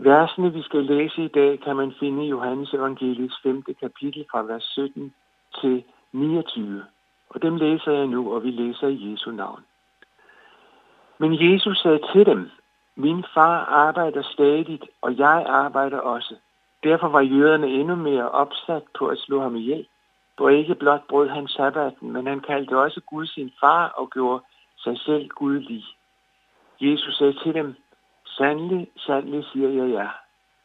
Versene, vi skal læse i dag, kan man finde i Johannes evangeliets 5. kapitel fra vers 17 til 29. Og dem læser jeg nu, og vi læser i Jesu navn. Men Jesus sagde til dem, min far arbejder stadig, og jeg arbejder også. Derfor var jøderne endnu mere opsat på at slå ham ihjel. For ikke blot brød han sabbaten, men han kaldte også Gud sin far og gjorde sig selv gudlig. Jesus sagde til dem, Sandelig, sandelig siger jeg ja.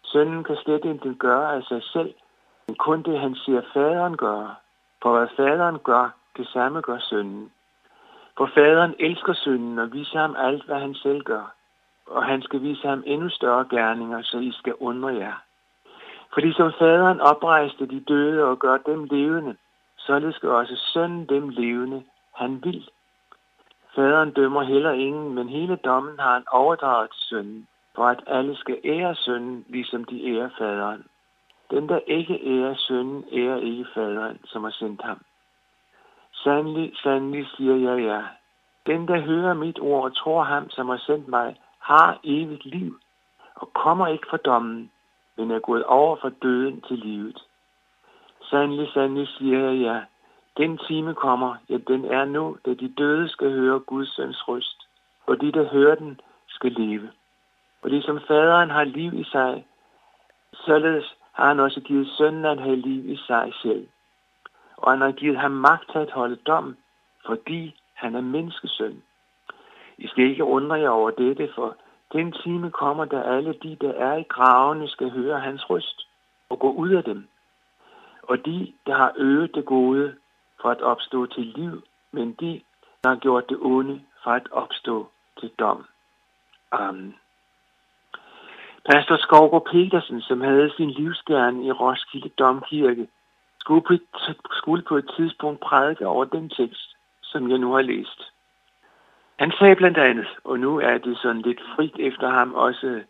Sønnen kan slet ikke gøre af sig selv, men kun det, han siger faderen gøre. For hvad faderen gør, det samme gør sønnen. For faderen elsker sønnen og viser ham alt, hvad han selv gør. Og han skal vise ham endnu større gerninger, så I skal undre jer. Fordi som faderen oprejste de døde og gør dem levende, således skal også sønnen dem levende, han vil. Faderen dømmer heller ingen, men hele dommen har han overdraget til sønnen, for at alle skal ære sønnen, ligesom de ærer faderen. Den, der ikke ærer sønnen, ærer ikke faderen, som har sendt ham. Sandelig, sandelig siger jeg ja. Den, der hører mit ord og tror ham, som har sendt mig, har evigt liv og kommer ikke fra dommen, men er gået over fra døden til livet. Sandelig, sandelig siger jeg ja. Den time kommer, ja den er nu, da de døde skal høre Guds søns røst, og de, der hører den, skal leve. Og ligesom faderen har liv i sig, således har han også givet sønnen at have liv i sig selv. Og han har givet ham magt til at holde dom, fordi han er menneskesøn. I skal ikke undre jer over dette, for den time kommer, da alle de, der er i gravene, skal høre hans røst og gå ud af dem. Og de, der har øvet det gode for at opstå til liv, men de, der har gjort det onde for at opstå til dom. Amen. Pastor Skovgaard Petersen, som havde sin livsgærne i Roskilde Domkirke, skulle på, et, skulle på et tidspunkt prædike over den tekst, som jeg nu har læst. Han sagde blandt andet, og nu er det sådan lidt frit efter ham også,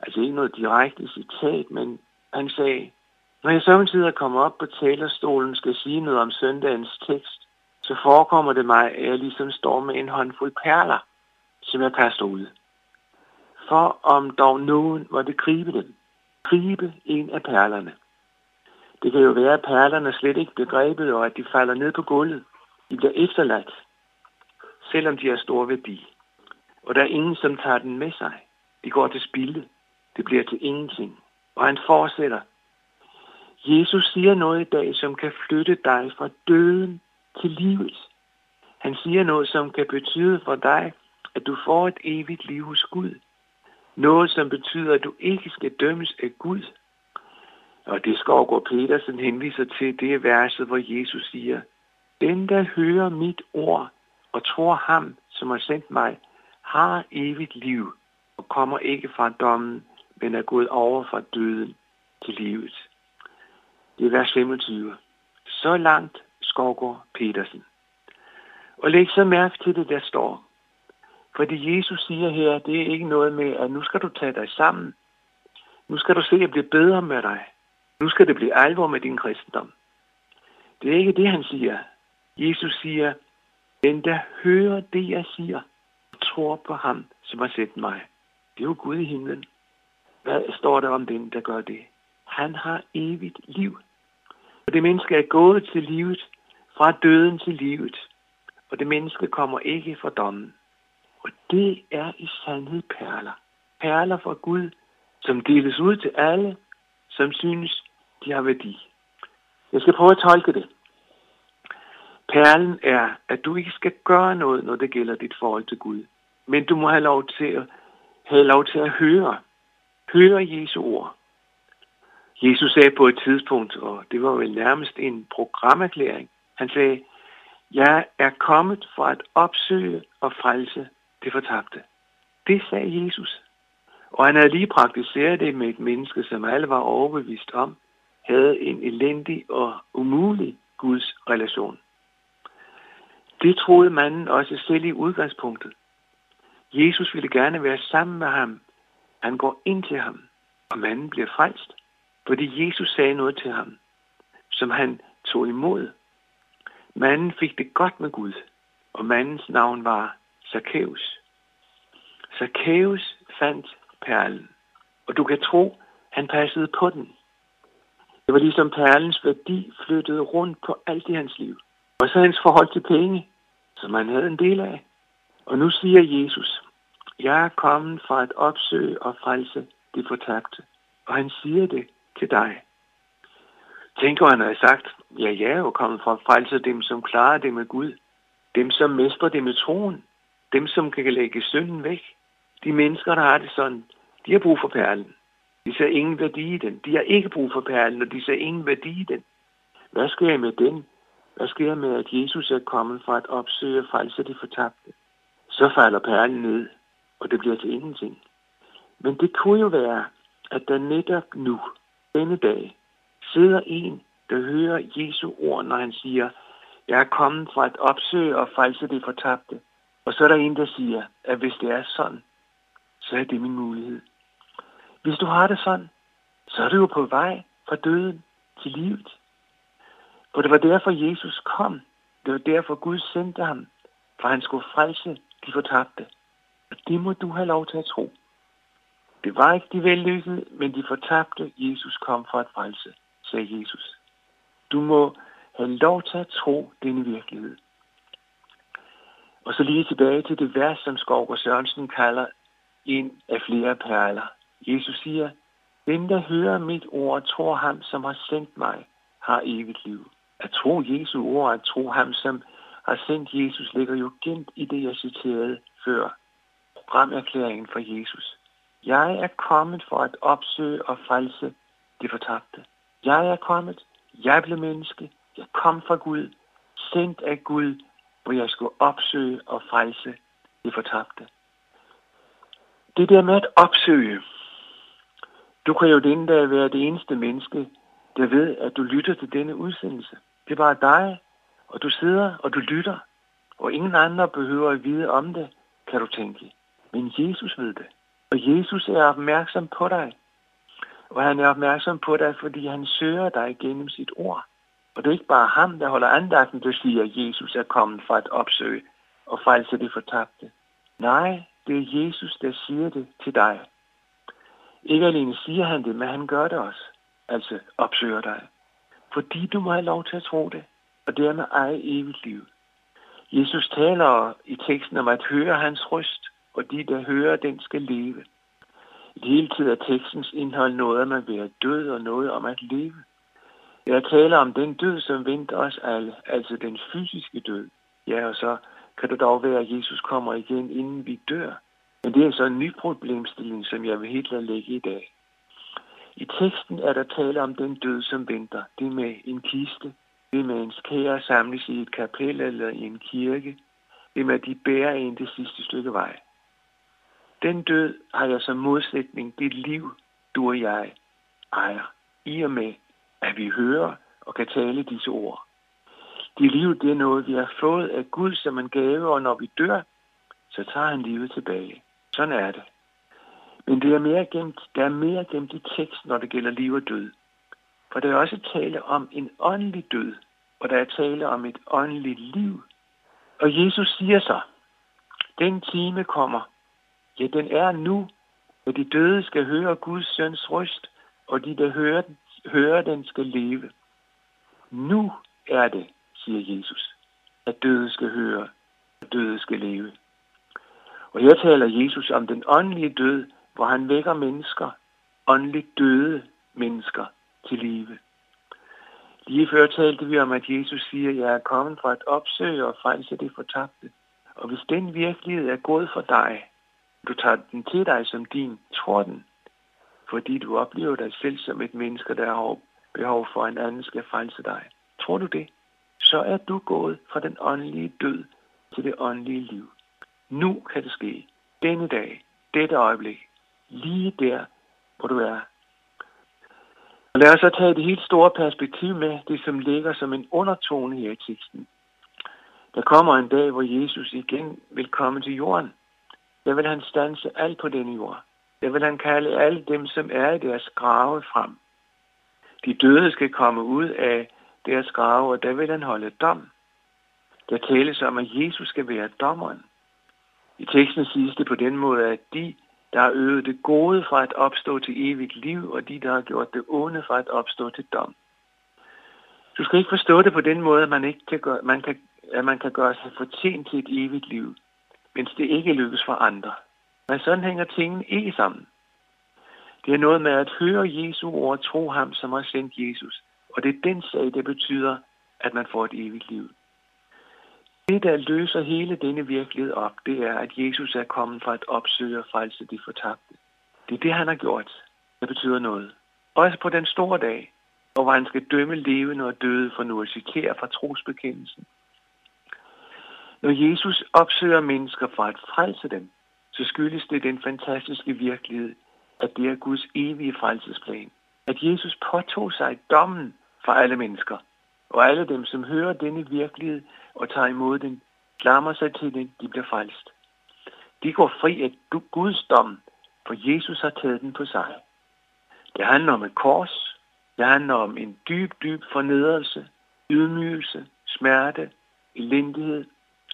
altså ikke noget direkte citat, men han sagde, når jeg samtidig kommer op på talerstolen skal sige noget om søndagens tekst, så forekommer det mig, at jeg ligesom står med en håndfuld perler, som jeg kaster ud. For om dog nogen måtte gribe dem, gribe en af perlerne. Det kan jo være, at perlerne slet ikke bliver grebet, og at de falder ned på gulvet. De bliver efterladt selvom de har stor værdi. Og der er ingen, som tager den med sig. De går til spilde. Det bliver til ingenting. Og han fortsætter. Jesus siger noget i dag, som kan flytte dig fra døden til livet. Han siger noget, som kan betyde for dig, at du får et evigt liv hos Gud. Noget, som betyder, at du ikke skal dømmes af Gud. Og det Skovgaard Petersen henviser til, det er verset, hvor Jesus siger, Den, der hører mit ord og tror ham, som har sendt mig, har evigt liv og kommer ikke fra dommen, men er gået over fra døden til livet. Det er vers 25. Så langt Skovgård Petersen. Og læg så mærke til det, der står. Fordi Jesus siger her, det er ikke noget med, at nu skal du tage dig sammen. Nu skal du se at blive bedre med dig. Nu skal det blive alvor med din kristendom. Det er ikke det, han siger. Jesus siger, den, der hører det, jeg siger, og tror på ham, som har sendt mig. Det er jo Gud i himlen. Hvad står der om den, der gør det? Han har evigt liv. Og det menneske er gået til livet, fra døden til livet. Og det menneske kommer ikke fra dommen. Og det er i sandhed perler. Perler fra Gud, som deles ud til alle, som synes, de har værdi. Jeg skal prøve at tolke det. Perlen er, at du ikke skal gøre noget, når det gælder dit forhold til Gud. Men du må have lov til at, have lov til at høre. Høre Jesu ord. Jesus sagde på et tidspunkt, og det var vel nærmest en programerklæring, han sagde, jeg er kommet for at opsøge og frelse det fortabte. Det sagde Jesus. Og han havde lige praktiseret det med et menneske, som alle var overbevist om, havde en elendig og umulig Guds relation. Det troede manden også selv i udgangspunktet. Jesus ville gerne være sammen med ham. Han går ind til ham, og manden bliver frelst, fordi Jesus sagde noget til ham, som han tog imod. Manden fik det godt med Gud, og mandens navn var Zacchaeus. Zacchaeus fandt perlen. Og du kan tro, han passede på den. Det var ligesom perlens værdi flyttede rundt på alt i hans liv. Og så hans forhold til penge, som han havde en del af. Og nu siger Jesus, jeg er kommet for at opsøge og frelse de fortabte. Og han siger det til dig. Tænker han havde sagt, ja, jeg er jo kommet for at frelse dem, som klarer det med Gud. Dem, som mestrer det med troen. Dem, som kan lægge synden væk. De mennesker, der har det sådan, de har brug for perlen. De ser ingen værdi i den. De har ikke brug for perlen, og de ser ingen værdi i den. Hvad sker med den? Hvad sker med, at Jesus er kommet for at opsøge og frelse de fortabte? Så falder perlen ned, og det bliver til ingenting. Men det kunne jo være, at der netop nu, denne dag, sidder en, der hører Jesu ord, når han siger, jeg er kommet for at opsøge og frelse det fortabte. Og så er der en, der siger, at hvis det er sådan, så er det min mulighed. Hvis du har det sådan, så er du jo på vej fra døden til livet. For det var derfor, Jesus kom. Det var derfor, Gud sendte ham, for han skulle frelse de fortabte. Og det må du have lov til at tro. Det var ikke de vellykkede, men de fortabte, Jesus kom for at frelse, sagde Jesus. Du må have lov til at tro denne virkelighed. Og så lige tilbage til det vers, som Skov og Sørensen kalder en af flere perler. Jesus siger, den der hører mit ord, og tror ham, som har sendt mig, har evigt liv. At tro Jesu ord, at tro ham, som har sendt Jesus, ligger jo gemt i det, jeg citerede før. Programerklæringen for Jesus. Jeg er kommet for at opsøge og frelse de fortabte. Jeg er kommet. Jeg blev menneske. Jeg kom fra Gud. Sendt af Gud, hvor jeg skulle opsøge og frelse de fortabte. Det der med at opsøge, du kan jo den dag være det eneste menneske, der ved, at du lytter til denne udsendelse. Det er bare dig, og du sidder og du lytter, og ingen andre behøver at vide om det, kan du tænke. Men Jesus ved det. Og Jesus er opmærksom på dig. Og han er opmærksom på dig, fordi han søger dig gennem sit ord. Og det er ikke bare ham, der holder andagten, der siger, at Jesus er kommet for at opsøge og frelse det fortabte. Nej, det er Jesus, der siger det til dig. Ikke alene siger han det, men han gør det også. Altså opsøger dig. Fordi du må have lov til at tro det, og dermed eje evigt liv. Jesus taler i teksten om at høre hans røst, og de, der hører, den skal leve. I det hele tiden er tekstens indhold noget om at være død og noget om at leve. Jeg taler om den død, som venter os alle, altså den fysiske død. Ja, og så kan det dog være, at Jesus kommer igen, inden vi dør. Men det er så en ny problemstilling, som jeg vil helt lade lægge i dag. I teksten er der tale om den død, som venter. Det er med en kiste. Det er med en kære samles i et kapel eller i en kirke. Det er med, at de bærer en det sidste stykke vej. Den død har jeg som modsætning det liv, du og jeg ejer. I og med, at vi hører og kan tale disse ord. Det liv, det er noget, vi har fået af Gud som en gave, og når vi dør, så tager han livet tilbage. Sådan er det. Men det er mere gemt, der er mere gemt i tekst, når det gælder liv og død. For der er også tale om en åndelig død, og der er tale om et åndeligt liv. Og Jesus siger så, den time kommer, ja, den er nu, at de døde skal høre Guds søns røst, og de, der hører, hører den, skal leve. Nu er det, siger Jesus, at døde skal høre, og døde skal leve. Og her taler Jesus om den åndelige død, hvor han vækker mennesker, åndeligt døde mennesker, til live. Lige før talte vi om, at Jesus siger, at jeg er kommet for at opsøge og frelse det fortabte. Og hvis den virkelighed er god for dig, du tager den til dig som din, tror fordi du oplever dig selv som et menneske, der har behov for, at en anden skal frelse dig. Tror du det? Så er du gået fra den åndelige død til det åndelige liv. Nu kan det ske. Denne dag, dette øjeblik, lige der, hvor du er. Og lad os så tage det helt store perspektiv med, det som ligger som en undertone her i teksten. Der kommer en dag, hvor Jesus igen vil komme til jorden. Der vil han stanse alt på denne jord. Der vil han kalde alle dem, som er i deres grave frem. De døde skal komme ud af deres grave, og der vil han holde dom. Der tales om, at Jesus skal være dommeren. I teksten siges det på den måde, at de, der har øvet det gode fra at opstå til evigt liv, og de, der har gjort det onde fra at opstå til dom. Du skal ikke forstå det på den måde, at man, ikke kan gøre, man kan, at man kan gøre sig fortjent til et evigt liv, mens det ikke lykkes for andre. Men sådan hænger tingene ikke sammen. Det er noget med at høre Jesu ord og tro ham, som har sendt Jesus. Og det er den sag, det betyder, at man får et evigt liv. Det, der løser hele denne virkelighed op, det er, at Jesus er kommet for at opsøge og frelse de fortabte. Det er det, han har gjort. Det betyder noget. Også på den store dag, hvor han skal dømme levende og døde for nu at citere fra trosbekendelsen. Når Jesus opsøger mennesker for at frelse dem, så skyldes det den fantastiske virkelighed, at det er Guds evige frelsesplan. At Jesus påtog sig dommen for alle mennesker, og alle dem, som hører denne virkelighed og tager imod den, klamrer sig til den, de bliver frelst. De går fri af Guds dom, for Jesus har taget den på sig. Det handler om et kors. Det handler om en dyb, dyb fornedrelse, ydmygelse, smerte, elendighed,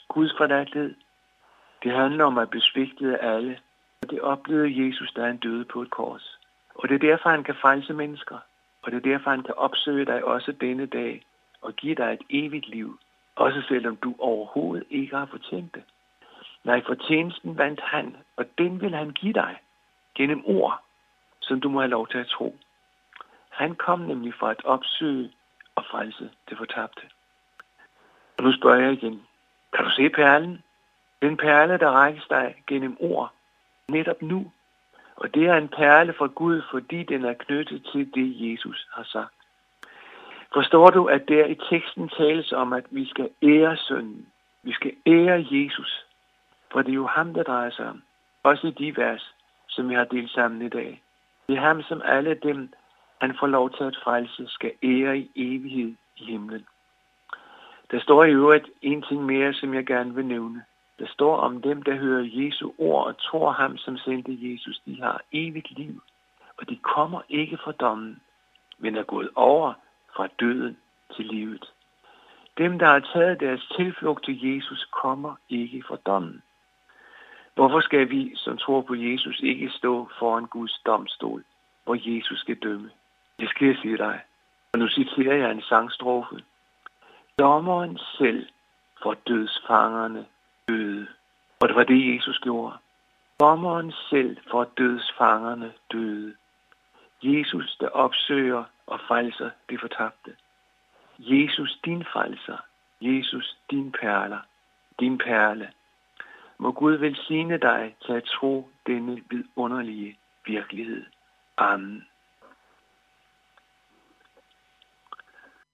Guds forladthed. Det handler om at besvigte alle, og det oplevede Jesus, da han døde på et kors. Og det er derfor, han kan frelse mennesker. Og det er derfor, han kan opsøge dig også denne dag og give dig et evigt liv. Også selvom du overhovedet ikke har fortjent det. Nej, fortjenesten vandt han, og den vil han give dig gennem ord, som du må have lov til at tro. Han kom nemlig for at opsøge og frelse det fortabte. Og nu spørger jeg igen. Kan du se perlen? Den perle, der rækkes dig gennem ord, netop nu. Og det er en perle fra Gud, fordi den er knyttet til det, Jesus har sagt. Forstår du, at der i teksten tales om, at vi skal ære sønnen. Vi skal ære Jesus. For det er jo ham, der drejer sig om. Også i de vers, som vi har delt sammen i dag. Det er ham, som alle dem, han får lov til at frelse, skal ære i evighed i himlen. Der står i øvrigt en ting mere, som jeg gerne vil nævne. Der står om dem, der hører Jesu ord og tror ham, som sendte Jesus. De har evigt liv, og de kommer ikke fra dommen, men er gået over fra døden til livet. Dem, der har taget deres tilflugt til Jesus, kommer ikke fra dommen. Hvorfor skal vi, som tror på Jesus, ikke stå foran Guds domstol, hvor Jesus skal dømme? Det skal jeg sige dig. Og nu citerer jeg en sangstrofe. Dommeren selv for dødsfangerne døde. Og det var det, Jesus gjorde. Dommeren selv for dødsfangerne døde. Jesus, der opsøger og frelser de fortabte. Jesus, din frelser. Jesus, din perler. Din perle. Må Gud velsigne dig til at tro denne vidunderlige virkelighed. Amen.